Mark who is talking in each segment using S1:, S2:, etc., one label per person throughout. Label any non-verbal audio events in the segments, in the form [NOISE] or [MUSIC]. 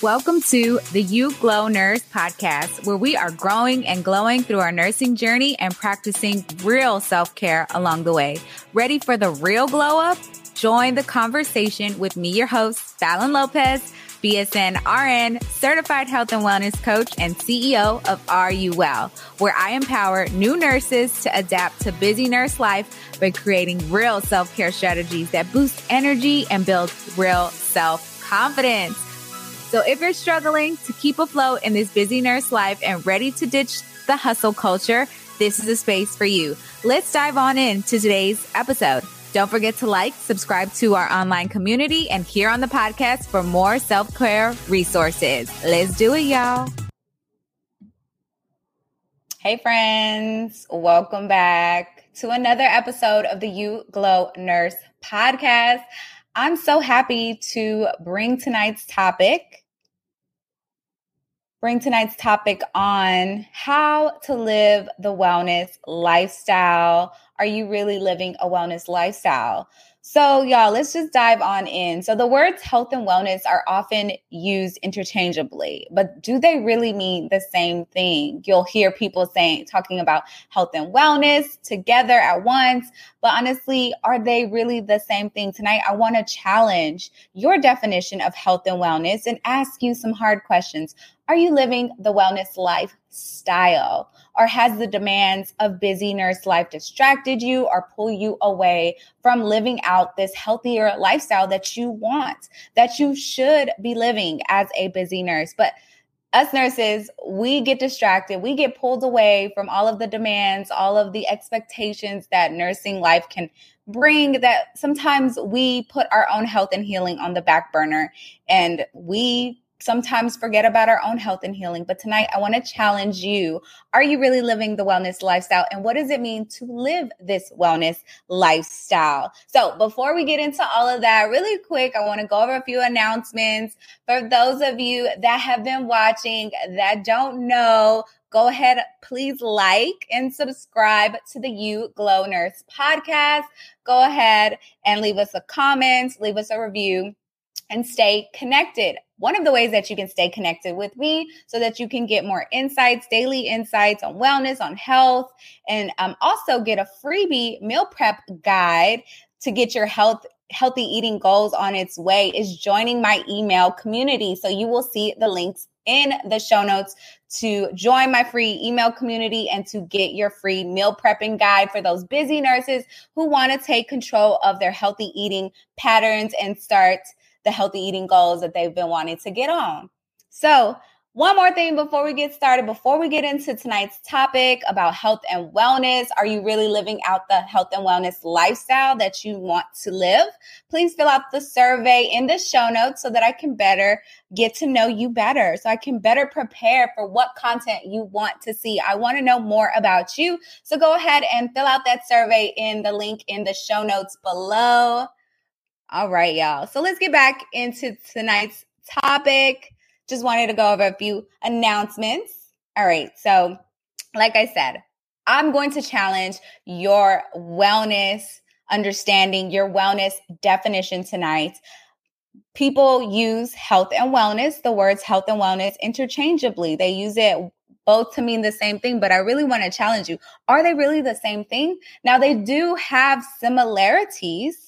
S1: Welcome to the You Glow Nurse podcast, where we are growing and glowing through our nursing journey and practicing real self care along the way. Ready for the real glow up? Join the conversation with me, your host, Fallon Lopez, BSN RN, certified health and wellness coach, and CEO of Are You Well, where I empower new nurses to adapt to busy nurse life by creating real self care strategies that boost energy and build real self confidence. So if you're struggling to keep afloat in this busy nurse life and ready to ditch the hustle culture, this is a space for you. Let's dive on into today's episode. Don't forget to like, subscribe to our online community, and here on the podcast for more self care resources. Let's do it, y'all. Hey, friends. Welcome back to another episode of the You Glow Nurse podcast. I'm so happy to bring tonight's topic. Bring tonight's topic on how to live the wellness lifestyle. Are you really living a wellness lifestyle? So, y'all, let's just dive on in. So, the words health and wellness are often used interchangeably, but do they really mean the same thing? You'll hear people saying, talking about health and wellness together at once, but honestly, are they really the same thing? Tonight, I want to challenge your definition of health and wellness and ask you some hard questions. Are you living the wellness lifestyle? Or has the demands of busy nurse life distracted you or pull you away from living out this healthier lifestyle that you want, that you should be living as a busy nurse? But us nurses, we get distracted. We get pulled away from all of the demands, all of the expectations that nursing life can bring that sometimes we put our own health and healing on the back burner and we sometimes forget about our own health and healing. But tonight, I want to challenge you. Are you really living the wellness lifestyle? And what does it mean to live this wellness lifestyle? So, before we get into all of that, really quick, I want to go over a few announcements. For those of you that have been watching that don't know, go ahead, please like and subscribe to the You Glow Nurse podcast. Go ahead and leave us a comment, leave us a review and stay connected. One of the ways that you can stay connected with me so that you can get more insights, daily insights on wellness, on health, and um, also get a freebie meal prep guide to get your health healthy eating goals on its way is joining my email community. So you will see the links in the show notes to join my free email community and to get your free meal prepping guide for those busy nurses who want to take control of their healthy eating patterns and start the healthy eating goals that they've been wanting to get on. So, one more thing before we get started, before we get into tonight's topic about health and wellness, are you really living out the health and wellness lifestyle that you want to live? Please fill out the survey in the show notes so that I can better get to know you better, so I can better prepare for what content you want to see. I want to know more about you. So go ahead and fill out that survey in the link in the show notes below. All right, y'all. So let's get back into tonight's topic. Just wanted to go over a few announcements. All right. So, like I said, I'm going to challenge your wellness understanding, your wellness definition tonight. People use health and wellness, the words health and wellness interchangeably. They use it both to mean the same thing, but I really want to challenge you. Are they really the same thing? Now, they do have similarities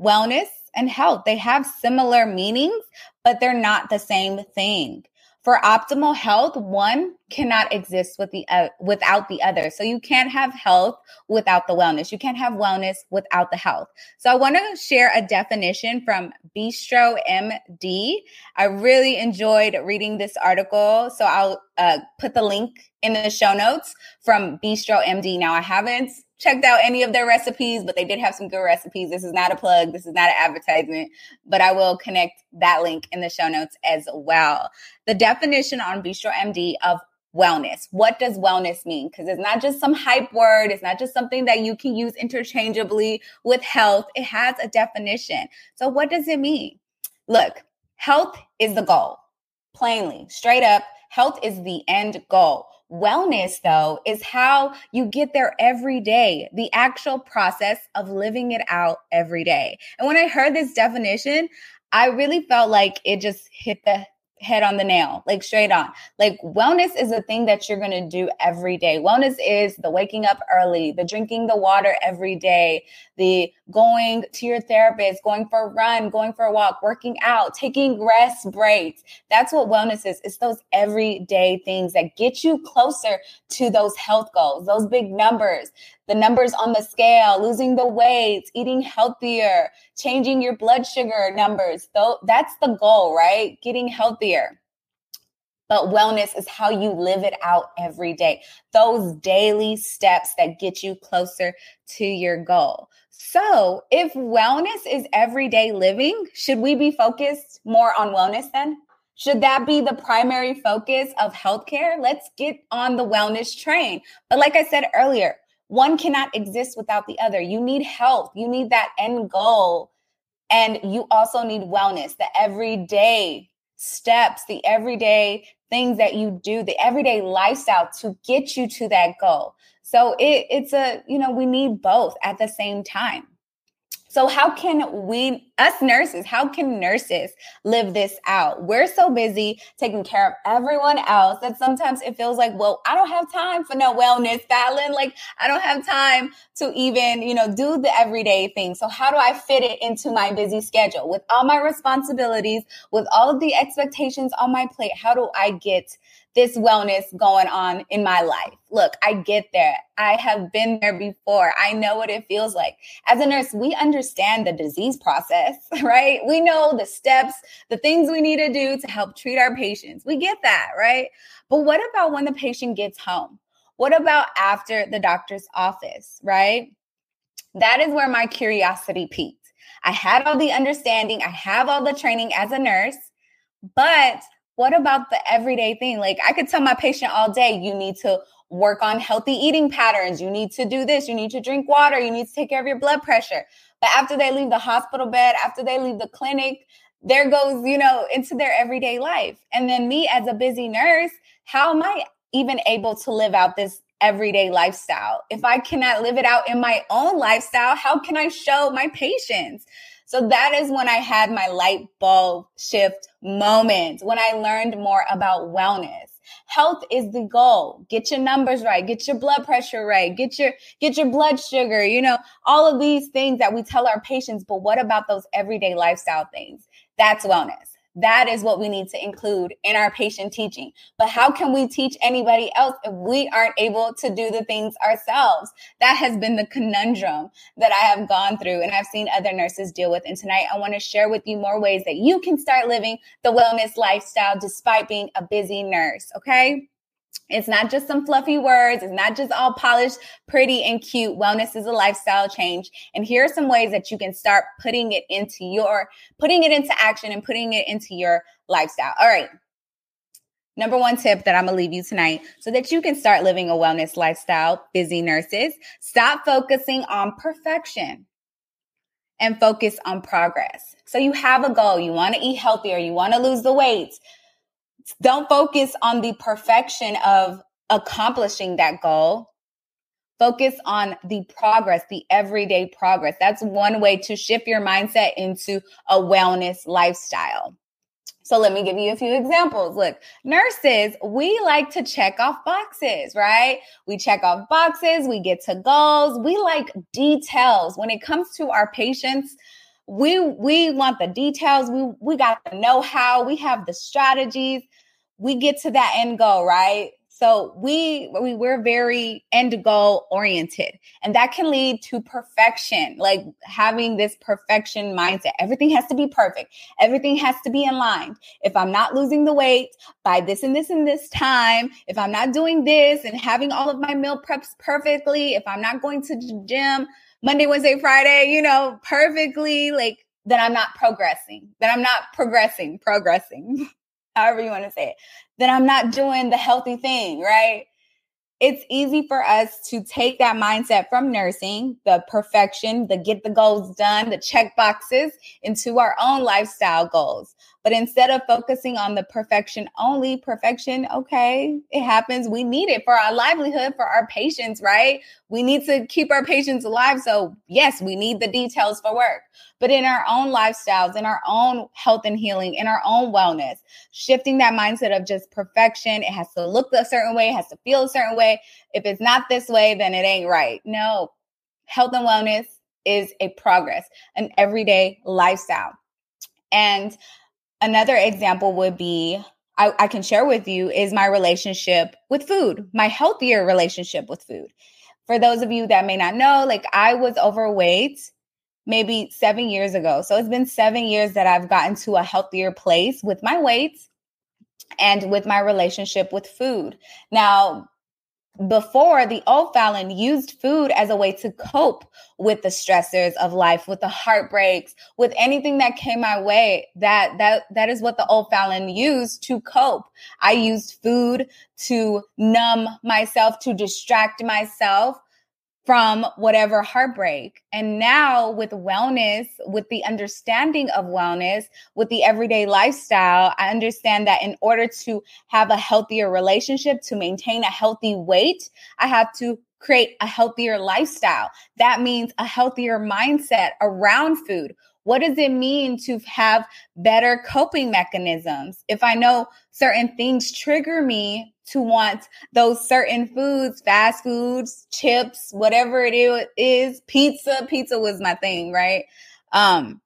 S1: wellness and health. They have similar meanings, but they're not the same thing. For optimal health, one cannot exist with the uh, without the other. So you can't have health without the wellness. You can't have wellness without the health. So I want to share a definition from Bistro MD. I really enjoyed reading this article, so I'll uh, put the link in the show notes from Bistro MD. Now I haven't checked out any of their recipes, but they did have some good recipes. This is not a plug, this is not an advertisement, but I will connect that link in the show notes as well. The definition on Bistro MD of wellness. What does wellness mean? Because it's not just some hype word, it's not just something that you can use interchangeably with health. It has a definition. So, what does it mean? Look, health is the goal. Plainly, straight up, health is the end goal. Wellness, though, is how you get there every day, the actual process of living it out every day. And when I heard this definition, I really felt like it just hit the head on the nail, like straight on. Like wellness is a thing that you're going to do every day. Wellness is the waking up early, the drinking the water every day, the going to your therapist, going for a run, going for a walk, working out, taking rest breaks. That's what wellness is. It's those everyday things that get you closer to those health goals, those big numbers, the numbers on the scale, losing the weight, eating healthier, changing your blood sugar numbers. Though that's the goal, right? Getting healthier. But wellness is how you live it out every day. Those daily steps that get you closer to your goal. So, if wellness is everyday living, should we be focused more on wellness then? Should that be the primary focus of healthcare? Let's get on the wellness train. But like I said earlier, one cannot exist without the other. You need health, you need that end goal, and you also need wellness, the everyday steps, the everyday things that you do, the everyday lifestyle to get you to that goal. So it, it's a, you know, we need both at the same time. So, how can we, us nurses, how can nurses live this out? We're so busy taking care of everyone else that sometimes it feels like, well, I don't have time for no wellness, [LAUGHS] Fallon. Like, I don't have time to even, you know, do the everyday thing. So, how do I fit it into my busy schedule with all my responsibilities, with all of the expectations on my plate? How do I get this wellness going on in my life. Look, I get there. I have been there before. I know what it feels like. As a nurse, we understand the disease process, [LAUGHS] right? We know the steps, the things we need to do to help treat our patients. We get that, right? But what about when the patient gets home? What about after the doctor's office, right? That is where my curiosity peaked. I had all the understanding, I have all the training as a nurse, but what about the everyday thing? Like I could tell my patient all day, you need to work on healthy eating patterns. You need to do this. You need to drink water. You need to take care of your blood pressure. But after they leave the hospital bed, after they leave the clinic, there goes, you know, into their everyday life. And then me as a busy nurse, how am I even able to live out this everyday lifestyle? If I cannot live it out in my own lifestyle, how can I show my patients? So that is when I had my light bulb shift moment, when I learned more about wellness. Health is the goal. Get your numbers right, get your blood pressure right, get your get your blood sugar, you know, all of these things that we tell our patients, but what about those everyday lifestyle things? That's wellness. That is what we need to include in our patient teaching. But how can we teach anybody else if we aren't able to do the things ourselves? That has been the conundrum that I have gone through and I've seen other nurses deal with. And tonight I want to share with you more ways that you can start living the wellness lifestyle despite being a busy nurse. Okay. It's not just some fluffy words. It's not just all polished, pretty, and cute. Wellness is a lifestyle change. And here are some ways that you can start putting it into your, putting it into action and putting it into your lifestyle. All right. Number one tip that I'm to leave you tonight so that you can start living a wellness lifestyle, busy nurses, stop focusing on perfection and focus on progress. So you have a goal. You want to eat healthier. You want to lose the weight don't focus on the perfection of accomplishing that goal. Focus on the progress, the everyday progress. That's one way to shift your mindset into a wellness lifestyle. So let me give you a few examples. Look, nurses, we like to check off boxes, right? We check off boxes, we get to goals, we like details. When it comes to our patients, we we want the details, we we got the know-how, we have the strategies we get to that end goal, right? So we, we we're very end goal oriented, and that can lead to perfection, like having this perfection mindset. Everything has to be perfect. Everything has to be in line. If I'm not losing the weight by this and this and this time, if I'm not doing this and having all of my meal preps perfectly, if I'm not going to the gym Monday, Wednesday, Friday, you know, perfectly, like then I'm not progressing. Then I'm not progressing, progressing. [LAUGHS] however you want to say it, then I'm not doing the healthy thing, right? It's easy for us to take that mindset from nursing, the perfection, the get the goals done, the check boxes into our own lifestyle goals. But instead of focusing on the perfection only, perfection, okay, it happens. We need it for our livelihood, for our patients, right? We need to keep our patients alive. So, yes, we need the details for work. But in our own lifestyles, in our own health and healing, in our own wellness, shifting that mindset of just perfection, it has to look a certain way, it has to feel a certain way. If it's not this way, then it ain't right. No, health and wellness is a progress, an everyday lifestyle. And another example would be I, I, can share with you is my relationship with food, my healthier relationship with food. For those of you that may not know, like I was overweight maybe seven years ago. So it's been seven years that I've gotten to a healthier place with my weight and with my relationship with food. Now, before the old Fallon used food as a way to cope with the stressors of life, with the heartbreaks, with anything that came my way. That that that is what the old Fallon used to cope. I used food to numb myself, to distract myself from whatever heartbreak. And now with wellness, with the understanding of wellness, with the everyday lifestyle, I understand that in order to have a healthier relationship, to maintain a healthy weight, I have to create a healthier lifestyle. That means a healthier mindset around food. What does it mean to have better coping mechanisms? If I know certain things trigger me to want those certain foods, fast foods, chips, whatever it is, pizza. Pizza was my thing, right? Um,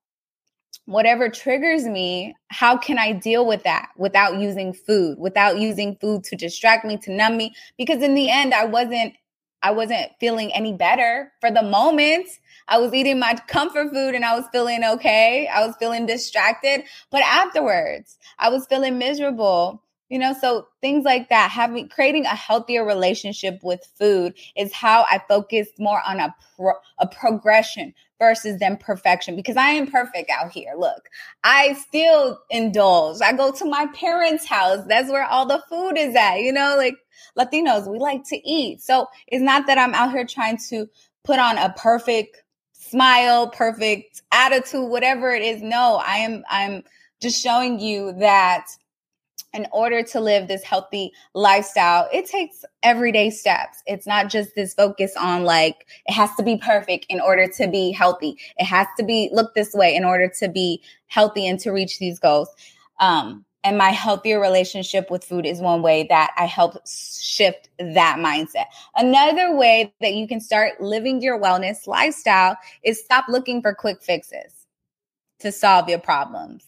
S1: whatever triggers me, how can I deal with that without using food, without using food to distract me, to numb me? Because in the end, I wasn't, I wasn't feeling any better for the moment. I was eating my comfort food and I was feeling okay. I was feeling distracted. But afterwards, I was feeling miserable you know so things like that having creating a healthier relationship with food is how i focus more on a pro, a progression versus than perfection because i am perfect out here. Look i still indulge. I go to my parents house. That's where all the food is at you know like latinos we like to eat. So it's not that i'm out here trying to put on a perfect smile perfect attitude whatever it is. No i am i'm just showing you that in order to live this healthy lifestyle, it takes everyday steps. It's not just this focus on like, it has to be perfect in order to be healthy. It has to be look this way in order to be healthy and to reach these goals. Um, and my healthier relationship with food is one way that I help shift that mindset. Another way that you can start living your wellness lifestyle is stop looking for quick fixes to solve your problems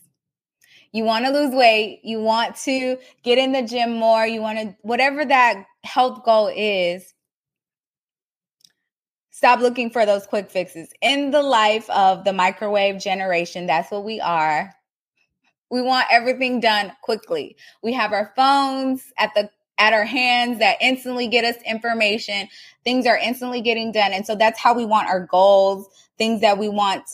S1: you want to lose weight, you want to get in the gym more, you want to, whatever that health goal is, stop looking for those quick fixes. In the life of the microwave generation, that's what we are. We want everything done quickly. We have our phones at the at our hands that instantly get us information. Things are instantly getting done. And so that's how we want our goals, things that we want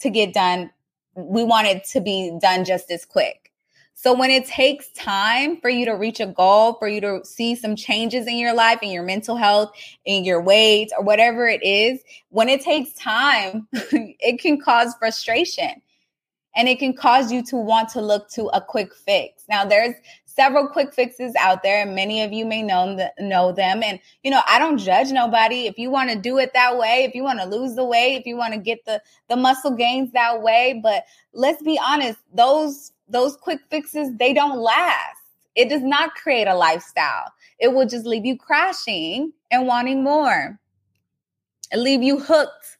S1: to get done we want it to be done just as quick. So when it takes time for you to reach a goal, for you to see some changes in your life, in your mental health, in your weight, or whatever it is, when it takes time, [LAUGHS] it can cause frustration and it can cause you to want to look to a quick fix. Now, there's several quick fixes out there. And many of you may know, know them. And you know i don't judge nobody. If you want to do it that way if you want to lose the weight if you want to get the the muscle gains that way. But let's be honest those those quick fixes they don't last. It does not create a lifestyle. It will just leave you crashing and wanting more. It leave you hooked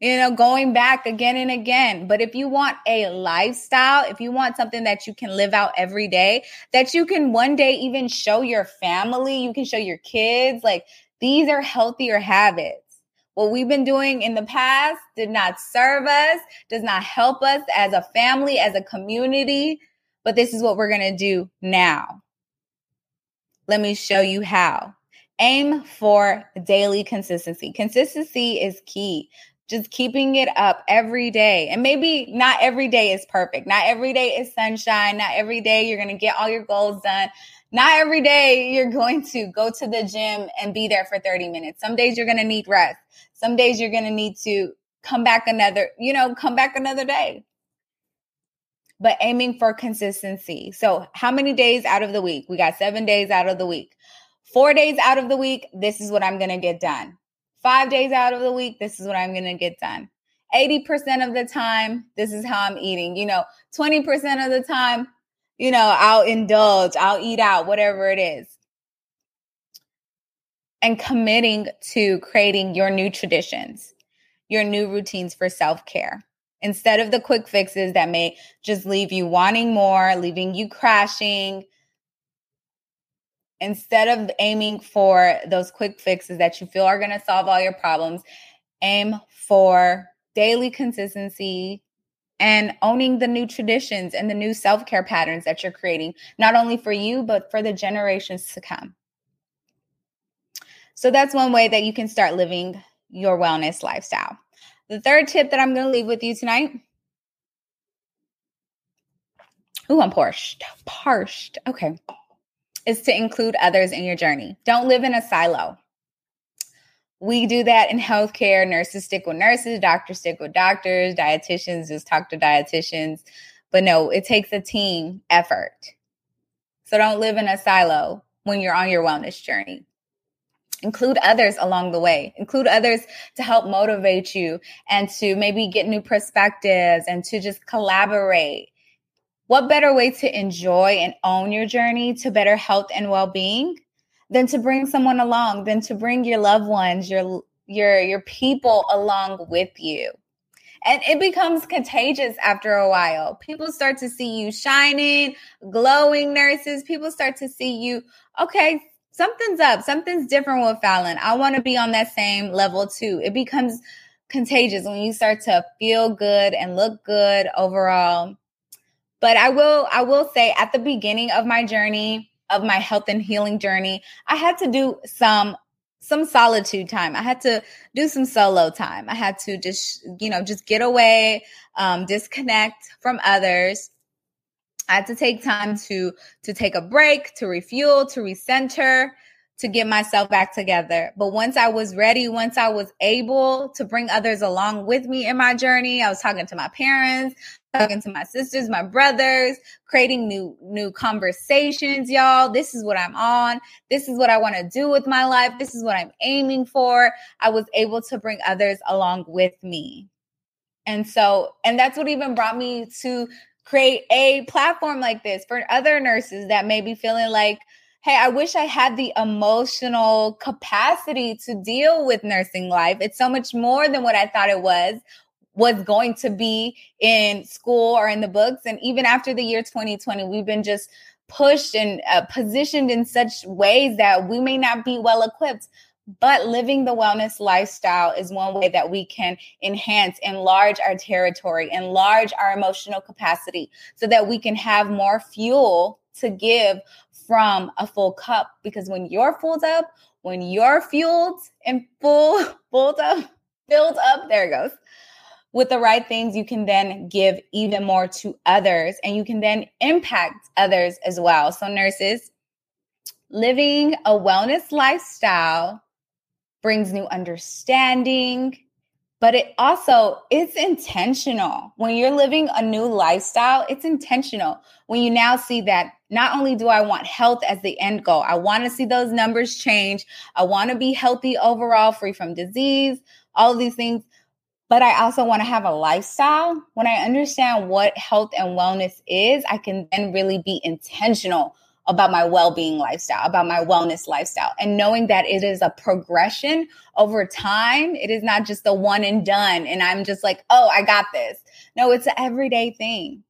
S1: you know, going back again and again. But if you want a lifestyle, if you want something that you can live out every day, that you can one day even show your family, you can show your kids, like these are healthier habits. What we've been doing in the past did not serve us, does not help us as a family, as a community. But this is what we're going to do now. Let me show you how. Aim for daily consistency. Consistency is key just keeping it up every day. And maybe not every day is perfect. Not every day is sunshine. Not every day you're going to get all your goals done. Not every day you're going to go to the gym and be there for 30 minutes. Some days you're going to need rest. Some days you're going to need to come back another, you know, come back another day. but aiming for consistency. So, how many days out of the week? We got seven days out of the week. Four days out of the week, this is what I'm going to get done. Five days out of the week, this is what I'm going to get done. 80% of the time, this is how I'm eating. You know, 20% of the time, you know, I'll indulge, I'll eat out, whatever it is. And committing to creating your new traditions, your new routines for self care instead of the quick fixes that may just leave you wanting more, leaving you crashing. Instead of aiming for those quick fixes that you feel are going to solve all your problems, aim for daily consistency and owning the new traditions and the new self care patterns that you're creating, not only for you, but for the generations to come. So that's one way that you can start living your wellness lifestyle. The third tip that I'm going to leave with you tonight. Ooh, I'm parched. Parched. Okay. Is to include others in your journey. Don't live in a silo. We do that in healthcare. Nurses stick with nurses, doctors stick with doctors, dietitians just talk to dietitians. But no, it takes a team effort. So don't live in a silo when you're on your wellness journey include others along the way include others to help motivate you and to maybe get new perspectives and to just collaborate what better way to enjoy and own your journey to better health and well-being than to bring someone along than to bring your loved ones your your your people along with you and it becomes contagious after a while. People start to see you shining, glowing nurses. People start to see you, okay, something's up, something's different with Fallon. I want to be on that same level too. It becomes contagious when you start to feel good and look good overall. But I will I will say at the beginning of my journey, of my health and healing journey, I had to do some some solitude time. I had to do some solo time. I had to just, you know, just get away, um, disconnect from others I had to take time to to take a break, to refuel, to recenter, to get myself back together. But once I was ready, once I was able to bring others along with me in my journey, I was talking to my parents, talking to my sisters, my brothers, creating new new conversations, y'all. This is what I'm on. This is what I want to do with my life. This is what I'm aiming for. I was able to bring others along with me. And so, and that's what even brought me to create a platform like this for other nurses that may be feeling like, hey, I wish I had the emotional capacity to deal with nursing life. It's so much more than what I thought it was was going to be in school or in the books and even after the year 2020 we've been just pushed and uh, positioned in such ways that we may not be well equipped but living the wellness lifestyle is one way that we can enhance, enlarge our territory, enlarge our emotional capacity so that we can have more fuel to give from a full cup. Because when you're full up, when you're fueled and full, [LAUGHS] full up, filled up, there it goes. With the right things, you can then give even more to others and you can then impact others as well. So, nurses, living a wellness lifestyle brings new understanding, but it also it's intentional. When you're living a new lifestyle, it's intentional. When you now see that not only do I want health as the end goal, I want to see those numbers change. I want to be healthy overall, free from disease, all of these things. But I also want to have a lifestyle. When I understand what health and wellness is, I can then really be intentional about my well-being lifestyle, about my wellness lifestyle and knowing that it is a progression over time. It is not just a one and done and I'm just like, "Oh, I got this." No, it's an everyday thing.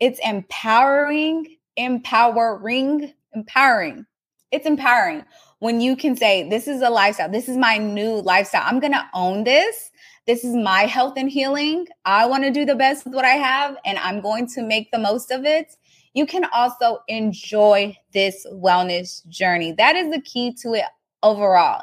S1: It's empowering, empowering, empowering. It's empowering when you can say, "This is a lifestyle. This is my new lifestyle. I'm going to own this." This is my health and healing. I want to do the best with what I have and I'm going to make the most of it you can also enjoy this wellness journey. That is the key to it overall.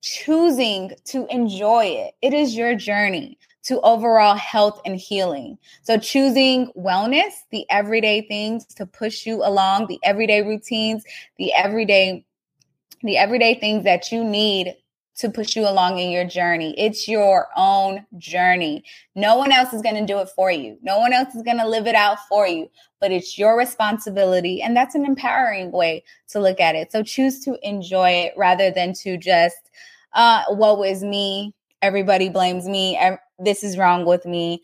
S1: Choosing to enjoy it. It is your journey to overall health and healing. So, choosing wellness, the everyday things to push you along, the everyday routines, the everyday the everyday things that you need to push you along in your journey. It's your own journey. No one else is going to do it for you. No one else is going to live it out for you, but it's your responsibility. And that's an empowering way to look at it. So choose to enjoy it rather than to just, uh, woe is me. Everybody blames me. This is wrong with me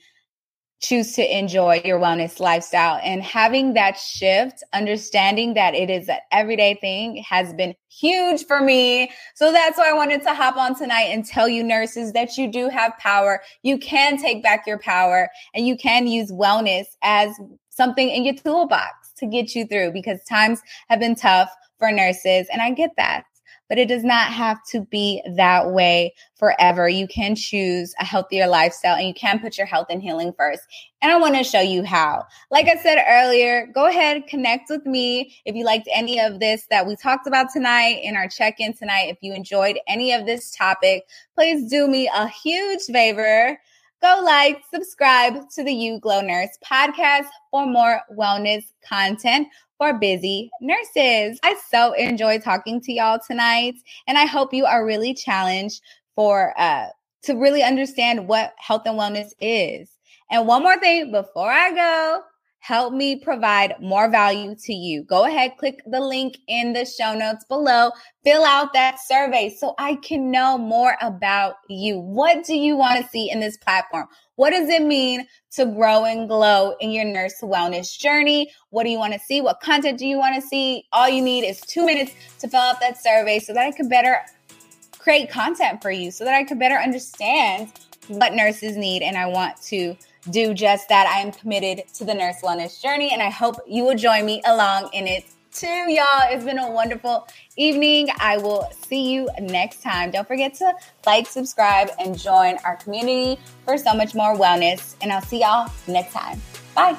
S1: choose to enjoy your wellness lifestyle. And having that shift, understanding that it is an everyday thing has been huge for me. So that's why I wanted to hop on tonight and tell you, nurses, that you do have power. You can take back your power and you can use wellness as something in your toolbox to get you through because times have been tough for nurses. And I get that but it does not have to be that way forever. You can choose a healthier lifestyle and you can put your health and healing first. And I want to show you how. Like I said earlier, go ahead, connect with me if you liked any of this that we talked about tonight in our check in tonight. If you enjoyed any of this topic, please do me a huge favor go like, subscribe to the You Glow Nurse podcast for more wellness content for busy nurses. I so enjoy talking to y'all tonight, and I hope you are really challenged for uh to really understand what health and wellness is. And one more thing before I go, help me provide more value to you. Go ahead, click the link in the show notes below, fill out that survey so I can know more about you. What do you want to see in this platform? What does it mean to grow and glow in your nurse wellness journey? What do you want to see? What content do you want to see? All you need is two minutes to fill out that survey so that I can better create content for you, so that I can better understand what nurses need. And I want to do just that. I am committed to the nurse wellness journey, and I hope you will join me along in it too, y'all. It's been a wonderful evening. I will see you next time. Don't forget to like, subscribe, and join our community for so much more wellness. And I'll see y'all next time. Bye.